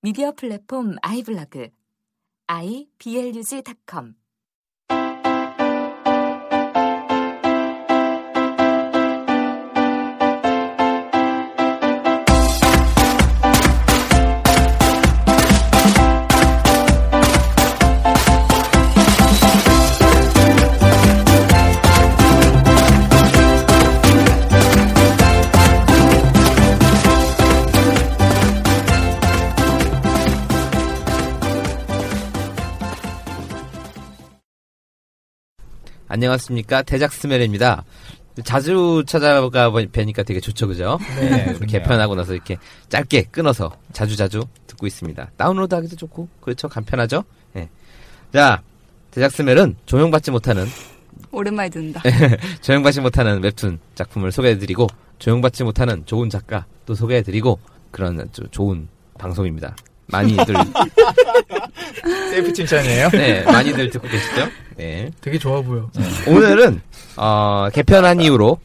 미디어 플랫폼 아이블로그 iblog.com 안녕하십니까 대작 스멜입니다. 자주 찾아가 뵈니까 되게 좋죠, 그죠? 네, 좋네요. 개편하고 나서 이렇게 짧게 끊어서 자주 자주 듣고 있습니다. 다운로드하기도 좋고 그렇죠, 간편하죠. 예. 자, 대작 스멜은 조명받지 못하는 오랜만에 듣는다. 조명받지 못하는 웹툰 작품을 소개해드리고 조명받지 못하는 좋은 작가 또 소개해드리고 그런 아주 좋은 방송입니다. 많이들 셀프 칭찬이에요? 네 많이들 듣고 계시죠? 네. 되게 좋아 보여. 오늘은 어, 개편한 이후로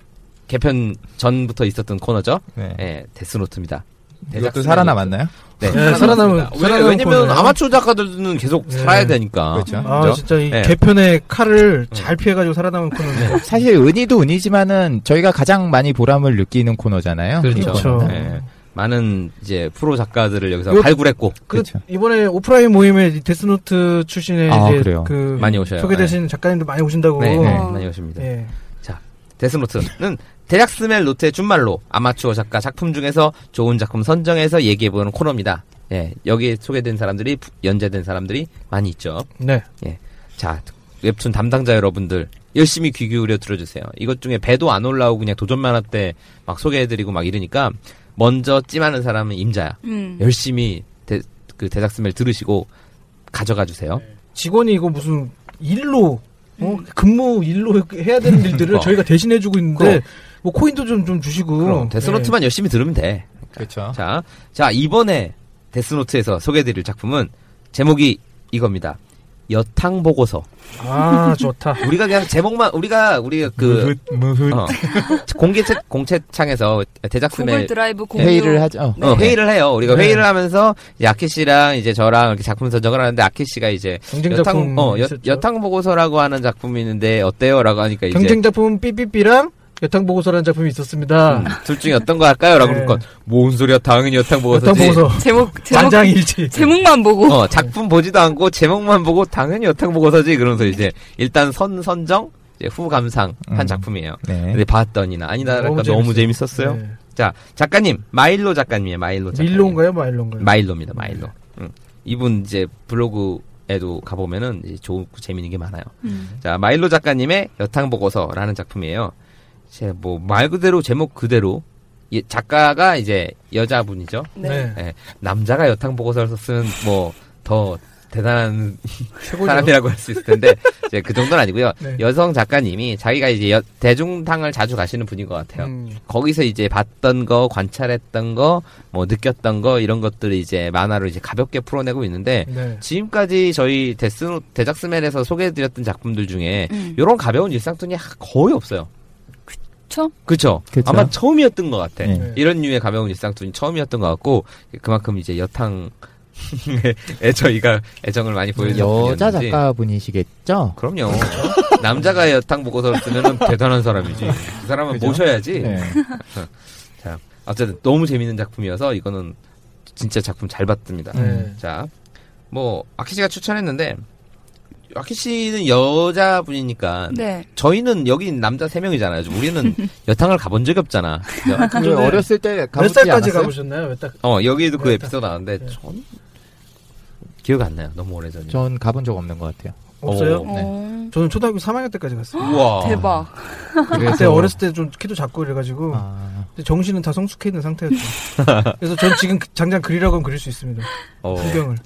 개편 전부터 있었던 코너죠. 네. 예, 데스노트입니다. 이것도 살아남았나요? 네, 네, 살아남은- 왜, 왜냐면. 아마추어 작가들은 계속 네. 살아야 되니까. 그렇죠. 아 그죠? 진짜 이 네. 개편의 칼을 잘 피해가지고 살아남은 코너인데. 사실 은희도 은희지만은 저희가 가장 많이 보람을 느끼는 코너잖아요. 그렇죠. 그렇죠. 예, 많은 이제 프로 작가들을 여기서 이거- 발굴했고 그 그렇죠. 이번에 오프라인 모임에 이 데스노트 출신의 아, 이제 그래요? 그 많이 오셔요. 소개되신 작가님들 많이 오신다고. 네, 네, 어. 많이 오십니다. 예. 데스노트는 대작스멜 노트의 준말로 아마추어 작가 작품 중에서 좋은 작품 선정해서 얘기해보는 코너입니다. 예, 여기에 소개된 사람들이 부- 연재된 사람들이 많이 있죠. 네. 자, 웹툰 담당자 여러분들 열심히 귀 기울여 들어주세요. 이것 중에 배도 안 올라오고 그냥 도전만화 때막 소개해드리고 막 이러니까 먼저 찜하는 사람은 임자야. 음. 열심히 대, 그 대작스멜 들으시고 가져가 주세요. 직원이 이거 무슨 일로 어? 근무 일로 해야 되는 일들을 어. 저희가 대신해 주고 있는데 그럼. 뭐 코인도 좀 좀 주시고. 그럼 데스노트만 열심히 들으면 돼. 그렇죠. 자, 자 이번에 데스노트에서 소개해드릴 작품은 제목이 이겁니다. 여탕 보고서. 예. 아 좋다. 우리가 그냥 제목만 우리가 우리가 그 무흐 어, 공개 채, 공채창에서 구글 드라이브 공유. 회의를 하죠. 어, 회의를 해요. 우리가 네. 회의를 하면서 이제 아키 씨랑 이제 저랑 이렇게 작품 선정을 하는데 아키 씨가 이제 경쟁 여탕 작품 어 여. 여탕 보고서라고 하는 작품이 있는데 어때요라고 하니까 이제 경쟁 작품 삐삐삐랑 여탕 보고서라는 작품이 있었습니다. 음, 둘 중에 어떤 거 할까요?라고 네. 그러니까 뭔 소리야 당연히 여탕 여탕 보고서지. 보고서 제목 제목 만장일치. 제목만 보고. 어 작품 보지도 않고 제목만 보고 당연히 여탕 보고서지 그러면서 이제 일단 선 선정 이제 후 감상 한 음. 작품이에요. 네. 근데 봤더니나 아니다랄까 너무, 재밌었어요. 네. 자 작가님 마일로 작가님이에요. 마일로 작가님. 밀로인가요, 마일로인가요? 마일로입니다. 마일로. 응. 이분 이제 블로그 에도 가보면은 이제 좋고 재밌는 게 많아요. 음. 자 마일로 작가님의 여탕 보고서라는 작품이에요. 제 뭐 말 그대로 제목 그대로 이 작가가 이제 여자분이죠. 네. 예, 남자가 여탕 보고서를 썼으면 뭐더 대단한 최고죠. 사람이라고 할 수 있을 텐데 이제 그 정도는 아니고요. 네. 여성 작가님이 자기가 이제 여- 대중탕을 자주 가시는 분인 것 같아요. 음. 거기서 이제 봤던 거, 관찰했던 거, 뭐 느꼈던 거 이런 것들을 이제 만화로 이제 가볍게 풀어내고 있는데 네. 지금까지 저희 데스 대작스멜에서 소개해드렸던 작품들 중에 음. 이런 가벼운 일상톤이 하- 거의 없어요. 그쵸? 그쵸? 그쵸. 아마 처음이었던 것 같아. 네. 네. 이런 류의 가벼운 일상톤이 처음이었던 것 같고 그만큼 이제 여탕 에 저희가 애정을 많이 보여줬 여자 작가분이시겠죠? 그럼요. 남자가 여탕 보고서를 쓰면 대단한 사람이지. 그 사람은 그죠? 모셔야지. 네. 자, 어쨌든 너무 재밌는 작품이어서 이거는 진짜 작품 잘 봤습니다. 네. 자, 뭐 아키 씨가 추천했는데 아키 씨는 여자분이니까 네. 저희는 여기 남자 세 명이잖아요. 우리는 여탕을 가본 적이 없잖아. 그죠? 그 어렸을 때 몇 살까지? 가보셨나요? 몇 달? 어 여기도 그. 에피소드 나왔는데 네. 전 기억 안 나요. 너무 오래전이에요. 전 가본 적 없는 것 같아요. 없어요? 오. 네. 어. 저는 초등학교 3학년 때까지 갔어요. 우와. 대박. 그때 어렸을 때 좀 키도 작고 이래가지고 아, 정신은 다 성숙해 있는 상태였죠. 그래서 전 지금 그- 당장 그리라고 하면 그릴 수 있습니다. 어, 풍경을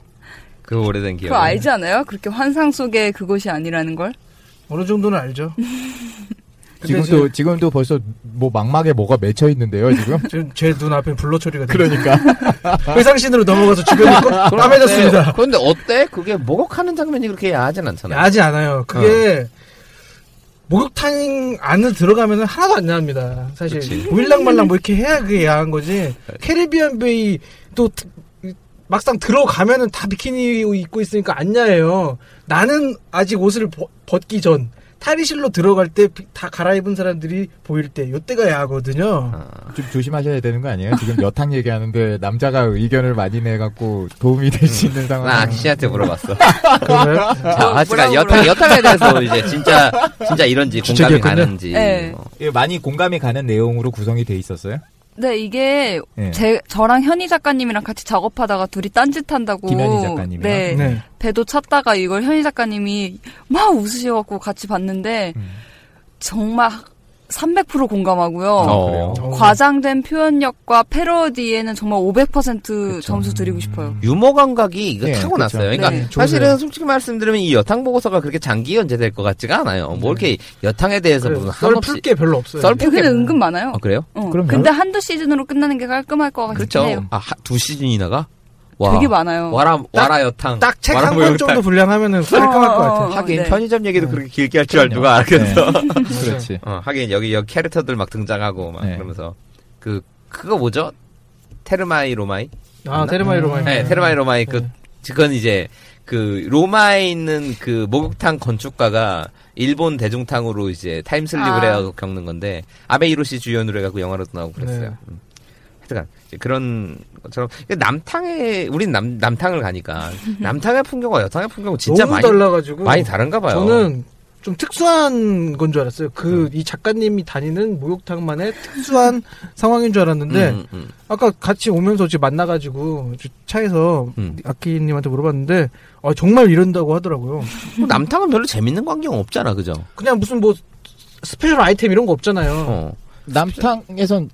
그 오래된 기억. 그거 알지 않아요? 그렇게 환상 속의 그것이 아니라는 걸? 어느 정도는 알죠. 지금도 지금도 벌써 뭐 망막에 뭐가 맺혀 있는데요 지금. 지금 제 눈 앞에 블러 처리가. 그러니까 회상신으로 넘어가서 주변이 까매졌습니다. 그런데 어때? 그게 목욕하는 장면이 그렇게 야하진 않잖아요. 야하지 않아요. 그게 목욕탕 안에 들어가면 하나도 안 야합니다. 사실 그치. 보일랑 말랑 뭐 이렇게 해야 그게 야한 거지. 캐리비안 베이 또 트- 막상 들어가면은 다 비키니 입고 있으니까 안 야해요. 나는 아직 옷을 벗- 벗기 전 탈의실로 들어갈 때 다 갈아입은 사람들이 보일 때 요때가 야하거든요. 좀 조심하셔야 되는 거 아니에요? 지금 여탕 얘기하는데 남자가 의견을 많이 내갖고 도움이 될 수 있는 상황. 나 아키씨한테 물어봤어. 그러면 자, 하지만 뭐라고 여탕, 여탕에 대해서 이제 진짜, 진짜 이런지 공감이. 가는지. 네. 뭐. 예, 많이 공감이 가는 내용으로 구성이 돼 있었어요. 네, 이게 예. 제 저랑 현희 작가님이랑 같이 작업하다가 둘이 딴짓한다고. 김현희 작가님이랑? 네, 네. 배도 찼다가 이걸 현희 작가님이 막 웃으셔 갖고 같이 봤는데 음. 정말 300% 공감하고요. 어. 어. 과장된 표현력과 패러디에는 정말 500% 점수 드리고 싶어요. 유머 감각이 이거 네, 타고났어요. 그쵸. 그러니까 네. 사실은. 솔직히 말씀드리면 이 여탕 보고서가 그렇게 장기 연재될 것 같지가 않아요. 뭐 이렇게 여탕에 대해서 무슨 썰 한없이 풀게 별로 없어요. 썰 근데 은근 많아요. 아, 그래요? 어. 그럼요. 근데 한두 시즌으로 끝나는 게 깔끔할 것 같긴 그렇죠. 해요. 아, 하- 두 시즌이나가? 와. 되게 많아요. 와라, 와라 여탕. 딱 책한뭐권 여탕. 정도 분량하면은 깔끔할 것 어, 어, 같아요. 어. 하긴 네. 편의점 얘기도 네. 그렇게 길게 할 줄. 누가 알겠어. 그렇지. 어, 하긴 여기 여기 캐릭터들 막 등장하고 막 네. 그러면서 그 그거 뭐죠? 테르마이 로마이? 아, 테르마이 로마이. 네, 테르마이 로마이 그 네. 그건 이제 그 로마에 있는 그 목욕탕 건축가가 일본 대중탕으로 이제 타임슬립을 아. 해서 겪는 건데 아베 히로시 주연으로 해갖고 영화로도 나오고 그랬어요. 네. 음. 하여튼 이제 그런 것처럼 남탕에 우린 남 남탕을 가니까 남탕의 풍경과 여탕의 풍경은 진짜 너무 많이 달라가지고 많이 다른가 봐요. 저는 좀 특수한 건 줄 알았어요. 그이 작가님이 다니는 목욕탕만의 특수한 상황인 줄 알았는데 음, 음, 아까 같이 오면서 지금 만나가지고 저 차에서 음. 아키님한테 물어봤는데 아, 정말 이런다고 하더라고요. 음. 남탕은 별로 재밌는 광경 없잖아, 그죠? 그냥 무슨 뭐 special 아이템 이런 거 없잖아요. 어. 남탕에선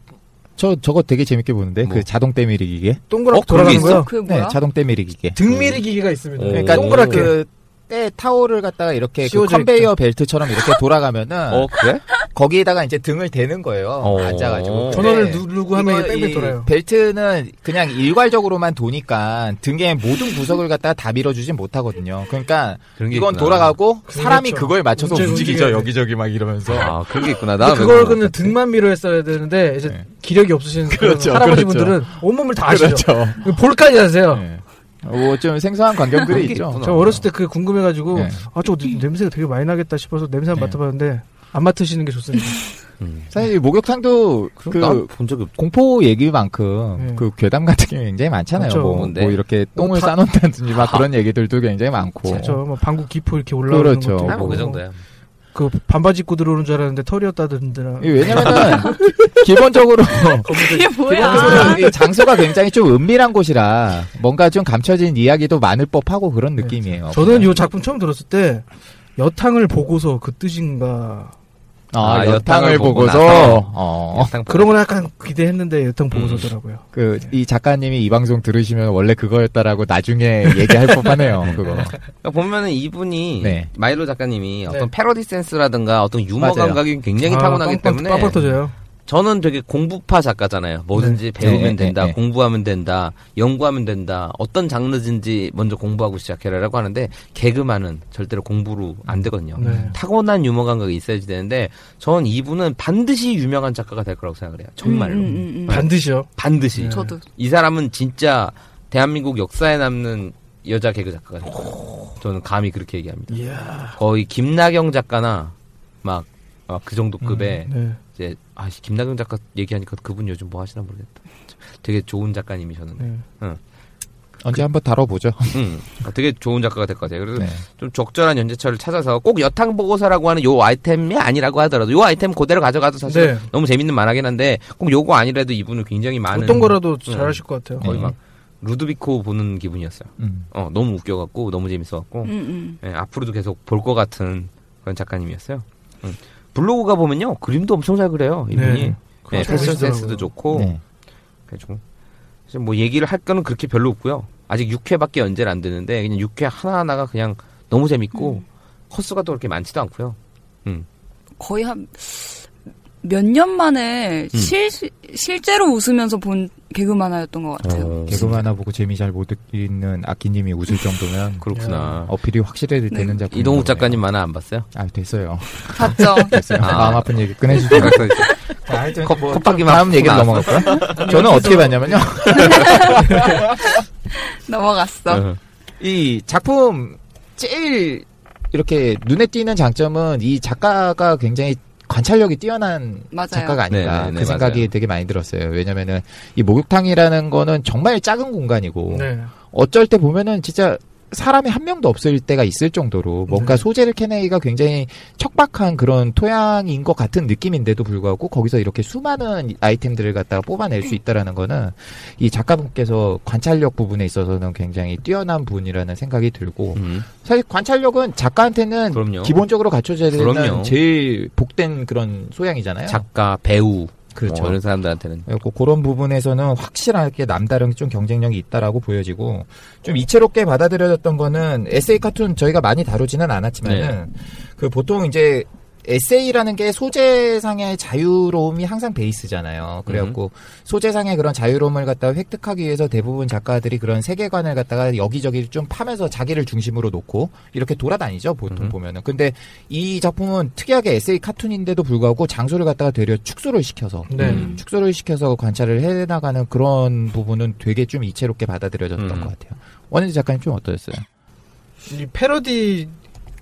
저 저거 되게 재밌게 보는데 뭐? 그 자동 때밀이 기계. 동그랗게 어, 그런 게 돌아가는 있어? 거요. 그게 네? 자동 때밀이 기계. 등밀이 기계가 있습니다. 오. 그러니까 동그랗게. 그 때 타올을 갖다가 이렇게 그 컨베이어 벨트처럼 이렇게 돌아가면은 어, 그래? 거기에다가 이제 등을 대는 거예요. 어. 앉아가지고. 전원을 네. 누르고 하면 뺑뺑 이 돌아요. 벨트는 그냥 일괄적으로만 도니까 등의 모든 구석을 갖다가 다 밀어주진 못하거든요. 그러니까 그런 게 이건 있구나. 돌아가고 사람이 그렇죠. 그거에 맞춰서 움직이죠. 돼. 여기저기 막 이러면서. 아, 그런 게 있구나. 나 근데 그걸 그는 등만 밀어 했어야 되는데 이제 네. 기력이 없으신 그렇죠, 할아버지 그렇죠. 분들은 온몸을 다 하시죠. 그렇죠. 볼까지 하세요. 네. 뭐좀 생소한 광경들이 있죠. 저 어렸을 때그 궁금해가지고 네. 아 저거 냄새가 되게 많이 나겠다 싶어서 냄새 한번 네. 맡아봤는데 안 맡으시는 게 좋습니다. 음. 사실 목욕탕도 그 난본 적이 없. 공포 얘기만큼 네. 그 괴담 같은 게 굉장히 많잖아요. 그렇죠. 뭐? 뭐 이렇게 똥을 다- 싸놓는다든지 막 그런 얘기들도 굉장히 많고. 그렇죠. 뭐 방구 기포 이렇게 올라오는 그렇죠. 것도 아, 뭐그 정도야. 그 반바지 입고 들어오는 줄 알았는데 털이었다든지. 이 왜냐면은 기본적으로 이게 뭐야? 기본적으로 장소가 굉장히 좀 은밀한 곳이라 뭔가 좀 감춰진 이야기도 많을 법하고 그런 네. 느낌이에요. 저는 이 작품 처음 들었을 때 여탕을 보고서 그 뜻인가 아, 아, 여탕을 여탕을 보고 보고서. 어, 그런 걸 약간 기대했는데 여탕 보고서더라고요. 그 이 작가님이 이 방송 들으시면 원래 그거였다라고 나중에 얘기할 법하네요. 그거. 그러니까 보면은 이분이 네. 마일로 작가님이 어떤 네. 패러디 센스라든가 어떤 유머 맞아요. 감각이 굉장히 아, 타고나기 빵빵, 때문에 빵빵 터져요. 저는 되게 공부파 작가잖아요. 뭐든지 네. 배우면 네, 네, 된다, 네. 공부하면 된다, 연구하면 된다. 어떤 장르든지 먼저 공부하고 시작해라라고 하는데 개그만은 절대로 공부로 안 되거든요. 네. 타고난 유머 감각이 있어야지 되는데 전 이분은 반드시 유명한 작가가 될 거라고 생각을 해요. 정말로. 음, 음, 음, 음. 반드시요. 반드시. 네. 저도. 이 사람은 진짜 대한민국 역사에 남는 여자 개그 작가가 될 거예요. 저는 감히 그렇게 얘기합니다. 이야. 거의 김나경 작가나 막 그 정도 급의 네. 이제 아 씨, 김나경 작가 얘기하니까 그분 요즘 뭐 하시나 모르겠다. 되게 좋은 작가님이셨는데, 네. 언제 한번 다뤄보죠. 음, 아, 되게 좋은 작가가 될 것 같아요. 그래서 네. 좀 적절한 연재처를 찾아서 꼭 여탕 보고서라고 하는 요 아이템이 아니라고 하더라도 요 아이템 그대로 가져가도 사실 네. 너무 재밌는 만화긴 한데 꼭 요거 아니라도 이분은 굉장히 많은 어떤 거라도 잘하실 것 같아요. 거의 네. 막 루드비코 보는 기분이었어요. 음. 어 너무 웃겨갖고 너무 재밌어갖고 음, 음. 예, 앞으로도 계속 볼 것 같은 그런 작가님이었어요. 음. 블로그가 보면요 그림도 엄청 잘 그려요 이분이. 네. 네, 잘 패션. 센스도 좋고 네. 그래서 뭐 얘기를 할 거는 그렇게 별로 없고요. 아직 6회밖에 연재를 안 되는데 그냥 6회 하나 하나가 그냥 너무 재밌고 컷수가 또 그렇게 많지도 않고요. 거의 한 몇 년 만에 음. 실, 실제로 웃으면서 본 개그 만 화였던 것 같아요. 어, 개그만 하나 보고 재미 잘 못 느끼는 아키님이 웃을 정도면 그렇구나. 어필이 확실해야 네. 되는 작품. 이동욱 작가님 만화 안 봤어요? 아 됐어요. 봤죠? 됐어요. 아. 마음 아픈 얘기 꺼내주죠. 자, 하여튼 컵- 뭐 다음 얘기로. 넘어갈까요? 저는 어떻게 봤냐면요. 넘어갔어. 어. 이 작품 제일 이렇게 눈에 띄는 장점은 이 작가가 굉장히 관찰력이 뛰어난 맞아요. 작가가 아닌가 네, 네, 네, 그 생각이 맞아요. 되게 많이 들었어요. 왜냐면은 이 목욕탕이라는 거는 정말 작은 공간이고 네. 어쩔 때 보면은 진짜 사람이 한 명도 없을 때가 있을 정도로 뭔가 네. 소재를 캐내기가 굉장히 척박한 그런 토양인 것 같은 느낌인데도 불구하고 거기서 이렇게 수많은 아이템들을 갖다가 뽑아낼 수 있다라는 거는 이 작가분께서 관찰력 부분에 있어서는 굉장히 뛰어난 분이라는 생각이 들고 음, 사실 관찰력은 작가한테는 그럼요. 기본적으로 갖춰져야 되는 그럼요. 제일 복된 그런 소양이잖아요. 작가, 배우, 그렇죠. 뭐 이런 사람들한테는 그리고 그런 부분에서는 확실하게 남다른 좀 경쟁력이 있다라고 보여지고 좀 이채롭게 받아들여졌던 거는 에세이 카툰 저희가 많이 다루지는 않았지만은 네. 그 보통 이제 에세이라는 게 소재상의 자유로움이 항상 베이스잖아요. 그래갖고 소재상의 그런 자유로움을 갖다가 획득하기 위해서 대부분 작가들이 그런 세계관을 갖다가 여기저기 좀 파면서 자기를 중심으로 놓고 이렇게 돌아다니죠. 보통 음. 보면은. 근데 이 작품은 특이하게 에세이 카툰인데도 불구하고 장소를 갖다가 되려 축소를 시켜서 네. 음. 축소를 시켜서 관찰을 해 나가는 그런 부분은 되게 좀 이채롭게 받아들여졌던 음. 것 같아요. 원현지 작가님 좀 어떠셨어요? 이 패러디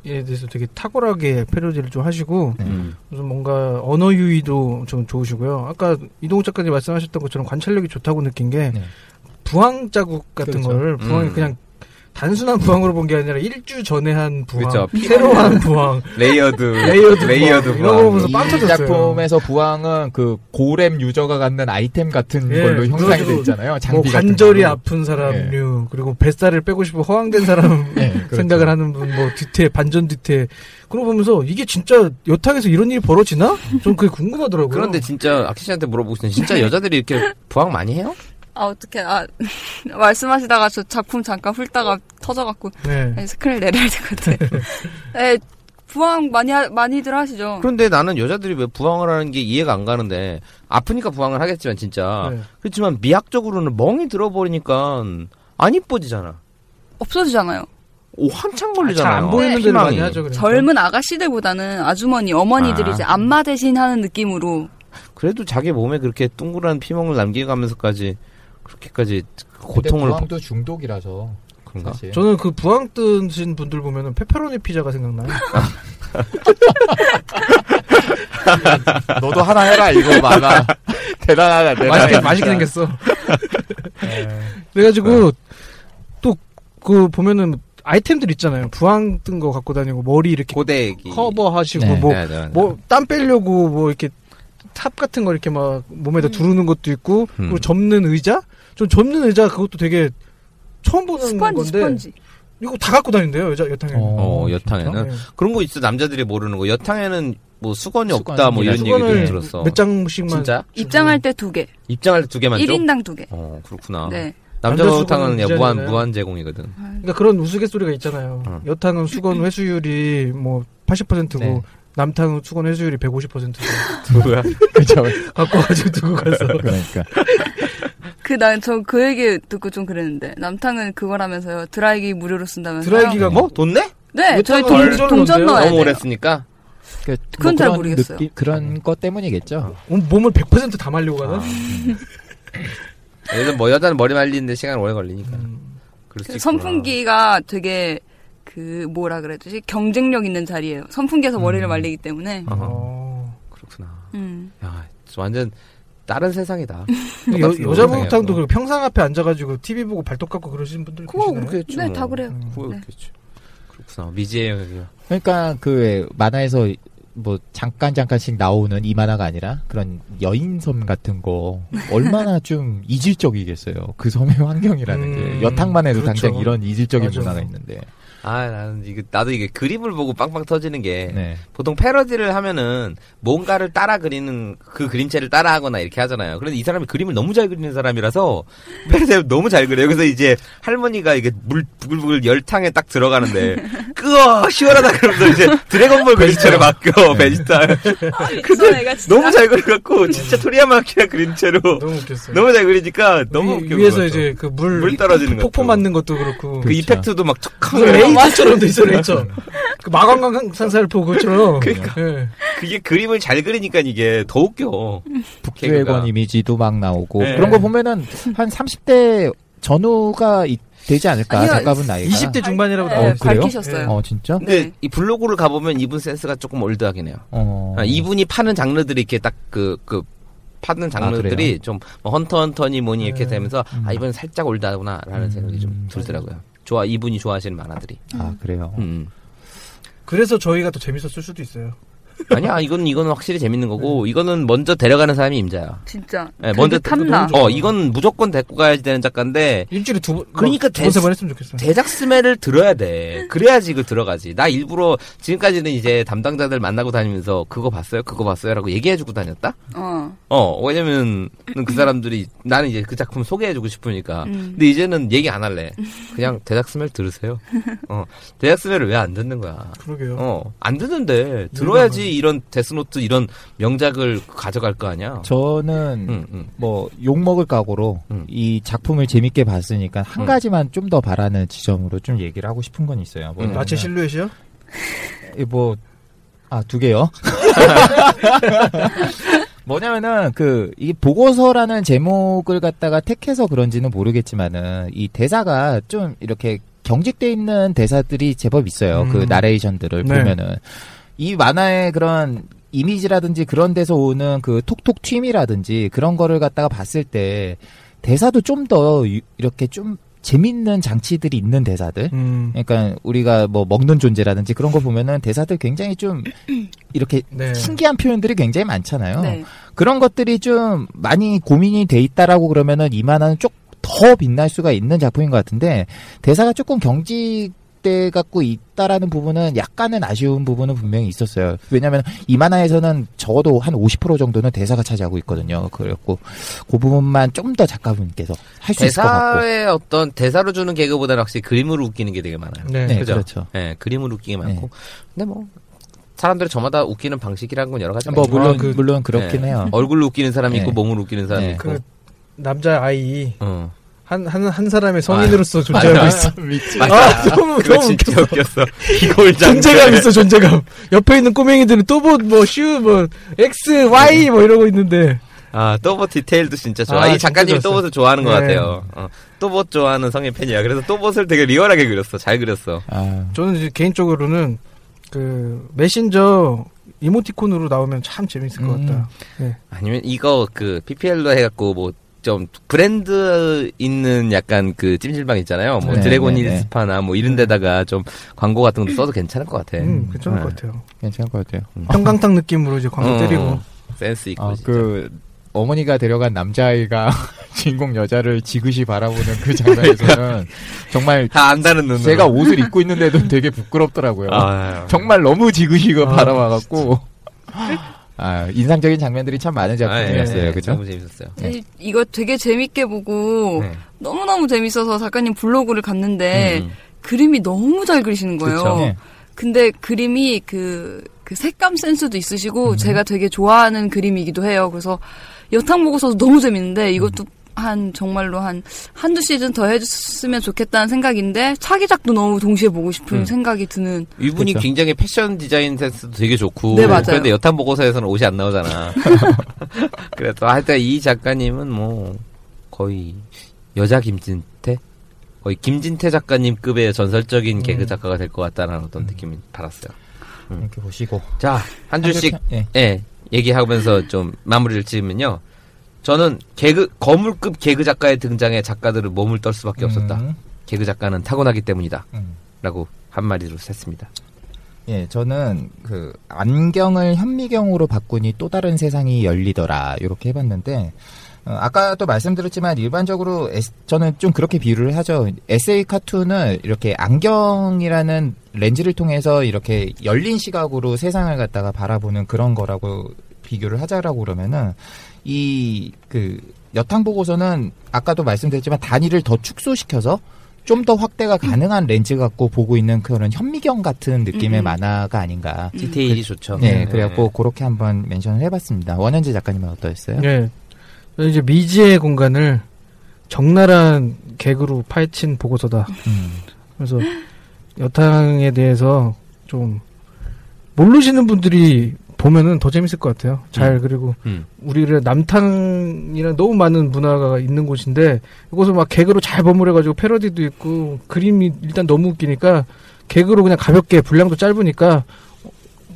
에 대해서 되게 탁월하게 패러디를 좀 하시고 음. 무슨 뭔가 언어 유희도 좀 좋으시고요. 아까 이동욱 작가님 말씀하셨던 것처럼 관찰력이 좋다고 느낀 게 네. 부항 자국 같은 그렇죠. 걸 부항이 음. 그냥 단순한 부항으로 본 게 아니라 일주 전에 한 부항, 그렇죠. 새로 한 부항, layered, layered, layered 부항, 이런 거 보면서 이빵 터졌어요. 작품에서 부항은 그 고렘 유저가 갖는 아이템 같은 예, 걸로 형상이 그래가지고 돼 있잖아요. 뭐 장비 같은 관절이. 아픈 예. 사람류 그리고 뱃살을 빼고 싶어 허황된 사람 예, 그렇죠. 생각을 하는 분 뭐 뒤태 반전 뒤태 그런 거 보면서 이게 진짜 여탕에서 이런 일이 벌어지나? 좀 그게 궁금하더라고요. 그런데 진짜 아키 씨한테 물어보고 싶은데 진짜 여자들이 이렇게 부항 많이 해요? 아, 어떻게, 아, 말씀하시다가 저 작품 잠깐 훑다가 터져갖고, 네. 아니, 스크린 내려야 될 것 같아요. 네, 부항 많이, 하- 많이들 하시죠. 그런데 나는 여자들이 왜 부항을 하는 게 이해가 안 가는데 아프니까 부항을 하겠지만 진짜 네. 그렇지만 미학적으로는 멍이 들어버리니까 안 이뻐지잖아. 없어지잖아요. 오 한참 잘 걸리잖아요. 안 보이는 데를 희망이. 많이 하죠. 그러니까. 젊은 아가씨들보다는 아주머니, 어머니들이 아. 이제 안마 대신 하는 느낌으로. 그래도 자기 몸에 그렇게 둥그란 피멍을 남겨가면서까지 그렇게까지 고통을 부항도 중독이라서 그런가? 사실. 저는 그 부항 뜨신 분들 보면은 페페로니 피자가 생각나요. 너도 하나 해라 이거 많아. 대단하다. 대단하다. 맛있게 맛있게 생겼어. 그래가지고 또 그 보면은 아이템들 있잖아요. 부항 뜬 거 갖고 다니고 머리 이렇게 고데기 커버하시고 네. 뭐 네, 네, 네. 뭐땀 빼려고 뭐 이렇게 탑 같은 거 이렇게 막 몸에다 두르는 것도 있고 음. 그리고 접는 의자 좀 접는 의자 그것도 되게 처음 보는 스펀지, 건데 스펀지. 이거 다 갖고 다닌대요 여자 여탕에는 어, 여탕에는 네. 그런 거 있어 남자들이 모르는 거 여탕에는 뭐 수건이 수건이 없다 뭐 이런 수건을 얘기도 들었어. 몇 장씩만 진짜? 입장할 때 두 개. 입장할 때 두 개만 줘? 1인당 두 개. 어 그렇구나. 네. 남자 목욕탕은 수건은 무한. 무한 제공이거든. 그러니까 그런 우스갯소리가 있잖아요. 어. 여탕은 수건 회수율이 뭐 80%고 네. 남탕은 수건 회수율이 150%고 뭐야? 그렇죠. 갖고 와가지고 두고 가서 그러니까. 그, 난, 저그 얘기 듣고 좀 그랬는데. 남탕은 그거라면서요. 드라이기 무료로 쓴다면서요. 드라이기가 뭐? 돈 내? 네, 저희 돈 동전? 넣어야 너무. 오래 쓰니까. 그, 그건 잘 그런 모르겠어요. 느낌- 그런 것 때문이겠죠. 몸- 몸을 100%다 말리고 가나? 아. 예를 뭐 여자는 머리 말리는데 시간 오래 걸리니까. 음. 그. 선풍기가 되게 그 뭐라 그래야 되지? 경쟁력 있는 자리예요. 선풍기에서 머리를 말리기 때문에. 어. 그렇구나. 음. 야, 완전 다른 세상이다. 여, 똑같은 여자 세상이야, 목욕탕도 그거. 그 평상 앞에 앉아가지고 TV 보고 발톱 깎고 그러시는 분들 그거? 그렇겠죠. 네, 뭐. 다 그래요. 음. 그거 네. 그렇겠죠. 그렇구나. 미지예요, 여기가. 그러니까 그 만화에서 뭐 잠깐 잠깐씩 나오는 이 만화가 아니라 그런 여인섬 같은 거 얼마나 좀 이질적이겠어요. 그 섬의 환경이라는 음, 게 여탕만 해도 그렇죠. 당장 이런 이질적인 맞아요. 문화가 있는데 아, 나는 이게 나도 이게 그림을 보고 빵빵 터지는 게 네. 보통 패러디를 하면은 뭔가를 따라 그리는 그 그림체를 따라하거나 이렇게 하잖아요. 그런데 이 사람이 그림을 너무 잘 그리는 사람이라서 패러디 너무 잘 그려요. 그래서 이제 할머니가 이게 물 부글부글 열탕에 딱 들어가는데 끄어 시원하다 그러면서 이제 드래곤볼 그림체로 바뀌어 베지타. 근데 너무 잘 그려갖고 진짜 토리야마키나 그림체로 너무 웃겼어요. 너무 잘 그리니까 너무 위- 웃겨. 위에서. 이제 그물물 떨어지는 폭포 것도. 맞는 것도 그렇고 그 그렇죠. effect도 막 툭하고 그 레이저처럼 돼 있어 레이저. 그 마광강 상살포 그처럼. 그러니까. 예. 그게 그림을 잘 그리니까 이게 더 웃겨. 북두의권. 이미지도 막 나오고 네. 그런 거 보면은 한 30대 전후가 이- 되지 않을까 아니요, 작가분 나이가 20대 중반이라고 네. 그래요? 밝히셨어요. 어 진짜 근데 네. 이 블로그를 가보면 이분 센스가 조금 올드하긴 해요. 어 아, 이분이 파는 장르들이 이렇게 딱 그, 그, 파는 장르들이 그래요? 좀, 뭐 헌터 헌터니 뭐니 이렇게 네. 되면서, 음. 아, 이분은 살짝 올드하구나, 라는 음. 생각이 좀 들더라고요. 좋아, 이분이 좋아하시는 만화들이. 아 그래요 음. 그래서 저희가 더 재밌었을 수도 있어요. 아니야, 이건, 이거는 확실히 재밌는 거고, 이거는 먼저 데려가는 사람이 임자야. 진짜 예, 먼저 탐나. 어, 이건 무조건 데리고 가야지 되는 작가인데, 일주일에 두 번, 그러니까 두번 대- 세번 했으면 좋겠어. 대작 스멜을 들어야 돼. 그래야지 그 들어가지. 나 일부러 지금까지는 이제 담당자들 만나고 다니면서 그거 봤어요? 그거 봤어요? 라고 얘기해주고 다녔다? 어. 어, 왜냐면 그 사람들이 나는 이제 그 작품 소개해주고 싶으니까. 음. 근데 이제는 얘기 안 할래. 그냥 대작 스멜 들으세요. 어, 대작 스멜을 왜 안 듣는 거야? 그러게요. 어, 안 듣는데 들어야지 이런 데스노트 이런 명작을 가져갈 거 아니야. 저는 응, 응. 뭐 욕 먹을 각오로 음. 이 작품을 재밌게 봤으니까 한 음. 가지만 좀 더 바라는 지점으로 좀 얘기를 하고 싶은 건 있어요. 음. 마치 실루엣이요? 뭐, 아, 두 개요? 뭐냐면은, 그, 이 보고서라는 제목을 갖다가 택해서 그런지는 모르겠지만은, 이 대사가 좀 이렇게 경직돼 있는 대사들이 제법 있어요. 음. 그 나레이션들을 네. 보면은. 이 만화의 그런 이미지라든지 그런 데서 오는 그 톡톡 튀임이라든지 그런 거를 갖다가 봤을 때, 대사도 좀 더 이렇게 좀 재밌는 장치들이 있는 대사들? 음. 그러니까 우리가 뭐 먹는 존재라든지 그런 거 보면은 대사들 굉장히 좀 이렇게 네. 신기한 표현들이 굉장히 많잖아요. 네. 그런 것들이 좀 많이 고민이 돼 있다라고 그러면은 이만한 쪽더 빛날 수가 있는 작품인 것 같은데 대사가 조금 경직 돼 갖고 있다라는 부분은 약간은 아쉬운 부분은 분명히 있었어요. 왜냐하면 이 만화에서는 적어도 한 50% 정도는 대사가 차지하고 있거든요. 그래갖고 그 부분만 좀 더 작가분께서 할 수 있을 것 같고. 대사의 어떤 대사로 주는 개그보다는 확실히 그림으로 웃기는 게 되게 많아요. 네. 네, 그죠? 그렇죠. 예, 그림으로 웃기게 많고. 근데 뭐 사람들이 저마다 웃기는 방식이라는 건 여러 가지 뭐 물론 그- 물론 그렇긴 네. 해요. 얼굴로 웃기는 사람이 있고 네. 몸으로 웃기는 사람이 네. 있고. 그 남자 아이 어. 한 한 한 사람의 성인으로서 존재하고 맞아. 있어. 맞아. 아, 너무 너무 웃겼어. 이걸 존재감 있어 존재감. 옆에 있는 꼬맹이들은 또 뭐 뭐 슈 뭐 X Y 뭐 이러고 있는데 아, 또봇 디테일도 진짜 좋아. 아, 이 작가님이. 또봇을 좋아하는 것 네. 같아요. 어, 또봇 좋아하는 성인 팬이야. 그래서 또봇을 되게 리얼하게 그렸어. 잘 그렸어. 아, 저는 이제 개인적으로는 그 메신저 이모티콘으로 나오면 참 재밌을 것 음. 같다. 네. 아니면 이거 그 PPL로 해갖고 뭐 좀 브랜드 있는 약간 그 찜질방 있잖아요. 뭐 네, 드래곤 네, 네. 힐스파나 뭐 이런 데다가 좀 광고 같은 것도 써도 괜찮을 것 같아. 음, 괜찮을 네. 것 같아요. 괜찮을 것 같아요. 형광탕 느낌으로 이제 광고 어, 때리고. 센스 있고. 아, 진짜. 그 어머니가 데려간 남자아이가 주인공 여자를 지그시 바라보는 그 장면에서는 정말 다 안다는 눈으로. 제가 옷을 입고 있는데도 되게 부끄럽더라고요. 아, 정말 너무 지그시가 아. 바라봐갖고 아, 인상적인 장면들이 참 많은 아, 예, 작품이었어요. 예, 그죠? 너무 재밌었어요. 이- 이거 되게 재밌게 보고 네. 너무너무 재밌어서 작가님 블로그를 갔는데 음, 그림이 너무 잘 그리시는 거예요. 그쵸. 네. 근데 그림이 그, 그 색감 센스도 음. 있으시고 제가 되게 좋아하는 그림이기도 해요. 그래서 여탕 보고서도 너무 재밌는데 이것도 한 정말로 한 한두 시즌 더 해줬으면 좋겠다는 생각인데 차기작도 너무 동시에 보고 싶은 음. 생각이 드는 이분이 그쵸. 굉장히 패션 디자인 센스도 되게 좋고. 네, 맞아요. 그런데 여탄 보고서에서는 옷이 안 나오잖아. 그래서 하여튼 이 작가님은 뭐 거의 여자 김진태? 거의 김진태 작가님 급의 전설적인 개그 작가가 될 것 같다는 어떤 느낌이 받았어요. 이렇게 보시고 자, 한 줄씩 예. 예, 얘기하면서 좀 마무리를 지으면요. 저는 개그 거물급 개그 작가의 등장에 작가들은 몸을 떨 수밖에 없었다. 음, 개그 작가는 타고나기 때문이다. 음. 라고 한마디로 했습니다. 예, 저는 그 안경을 현미경으로 바꾸니 또 다른 세상이 열리더라 이렇게 해봤는데 어, 아까도 말씀드렸지만 일반적으로 에스- 저는 좀 그렇게 비유를 하죠. 에세이 카툰을 이렇게 안경이라는 렌즈를 통해서 이렇게 열린 시각으로 세상을 갖다가 바라보는 그런 거라고 비교를 하자라고 그러면은 이 그 여탕 보고서는 아까도 말씀드렸지만 단위를 더 축소시켜서 좀 더 확대가 가능한 렌즈 갖고 보고 있는 그런 현미경 같은 느낌의 음. 만화가 아닌가. 디테일이 좋죠. 네, 그래갖고 그렇게 한번 멘션을 해봤습니다. 원현재 작가님은 어떠셨어요? 네. 저는 이제 미지의 공간을 적나라한 개그로 파헤친 보고서다. 음. 그래서 여탕에 대해서 좀 모르시는 분들이 보면은 더 재밌을 것 같아요. 잘 그리고 음. 우리를 남탕이랑 너무 많은 문화가 있는 곳인데 이곳을 막 개그로 잘 버무려가지고 패러디도 있고 그림이 일단 너무 웃기니까 개그로 그냥 가볍게 분량도 짧으니까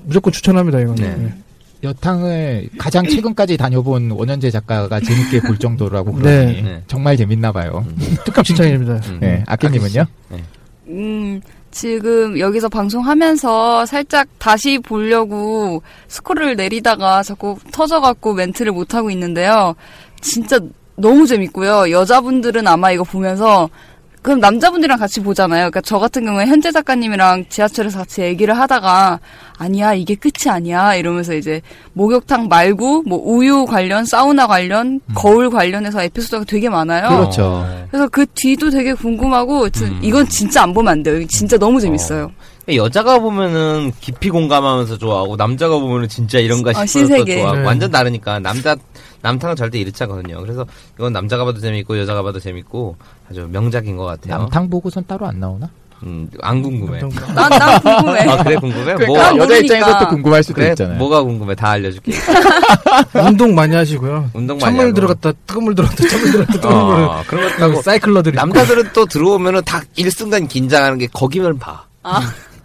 무조건 추천합니다 이거는. 네. 네. 여탕을 가장 최근까지 다녀본 원현재 작가가 재밌게 볼 정도라고 그러니 네. 네. 정말 재밌나 봐요. 특급 칭찬입니다. 음. 네, 아끼님은요? 음, 지금 여기서 방송하면서 살짝 다시 보려고 스코를 내리다가 자꾸 터져갖고 멘트를 못하고 있는데요. 진짜 너무 재밌고요. 여자분들은 아마 이거 보면서 그럼 남자분들이랑 같이 보잖아요. 그러니까 저 같은 경우에 현재 작가님이랑 지하철에서 같이 얘기를 하다가 아니야 이게 끝이 아니야 이러면서 이제 목욕탕 말고 뭐 우유 관련, 사우나 관련, 거울 관련해서 에피소드가 되게 많아요. 그렇죠. 그래서 그 뒤도 되게 궁금하고 진- 음. 이건 진짜 안 보면 안 돼요. 진짜 너무 재밌어요. 여자가 보면은 깊이 공감하면서 좋아하고 남자가 보면은 진짜 이런가 아, 싶어서 또 신세계. 좋아하고 네. 완전 다르니까 남자 남탕은 절대 이렇지 않거든요. 그래서 이건 남자가 봐도 재밌고 여자가 봐도 재밌고 아주 명작인 것 같아요. 남탕 보고선 따로 안 나오나? 음, 안 궁금해. 난, 난 궁금해. 아 그래 궁금해? 그러니까 뭐난 여자 모르니까. 입장에서 또 궁금할 수도 그래 있잖아요. 뭐가 궁금해? 다 알려줄게. 운동 많이 하시고요. 운동 많이 찬물. 들어갔다 뜨거운 물 들어갔다 찬물 들어갔다 뜨거운 물 어, 그런 것도 하고 사이클러들이 남자들은 또 들어오면은 다 일순간 긴장하는 게 거기만 봐.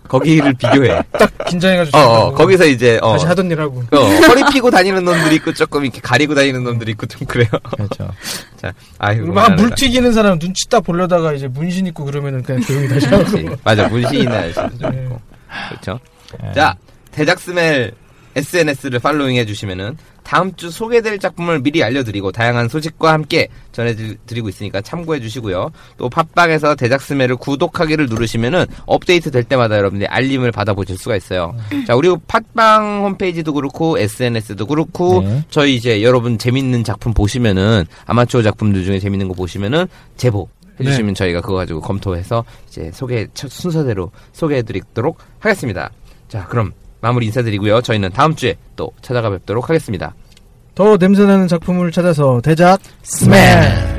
거기를 비교해. 딱 긴장해가지고 어, 어, 거기서 이제 어, 다시 하던 일 하고 어, 허리 피고 다니는 놈들이 있고 조금 이렇게 가리고 다니는 놈들이 있고 좀 그래요. 그렇죠. 자, 아이고. 그리고 막물 튀기는 사람 눈치 딱 보려다가 이제 문신 입고 그러면은 그냥 조용히 다시 하고 그렇지. 맞아, 문신이나 아저씨도 좀 네. 있고. 그렇죠. 네. 자, 대작 스멜 SNS를 팔로잉 해주시면은 다음 주 소개될 작품을 미리 알려드리고 다양한 소식과 함께 전해드리고 있으니까 참고해 주시고요. 또 팟빵에서 대작스멜을 구독하기를 누르시면은 업데이트 될 때마다 여러분들이 알림을 받아보실 수가 있어요. 자, 그리고 팟빵 홈페이지도 그렇고 SNS도 그렇고 네. 저희 이제 여러분 재밌는 작품 보시면은 아마추어 작품들 중에 재밌는 거 보시면은 제보 해주시면 저희가 그거 가지고 검토해서 이제 소개 첫 순서대로 소개해드리도록 하겠습니다. 자, 그럼 마무리 인사드리고요. 저희는 다음 주에 또 찾아가 뵙도록 하겠습니다. 더 냄새나는 작품을 찾아서 대작 스멜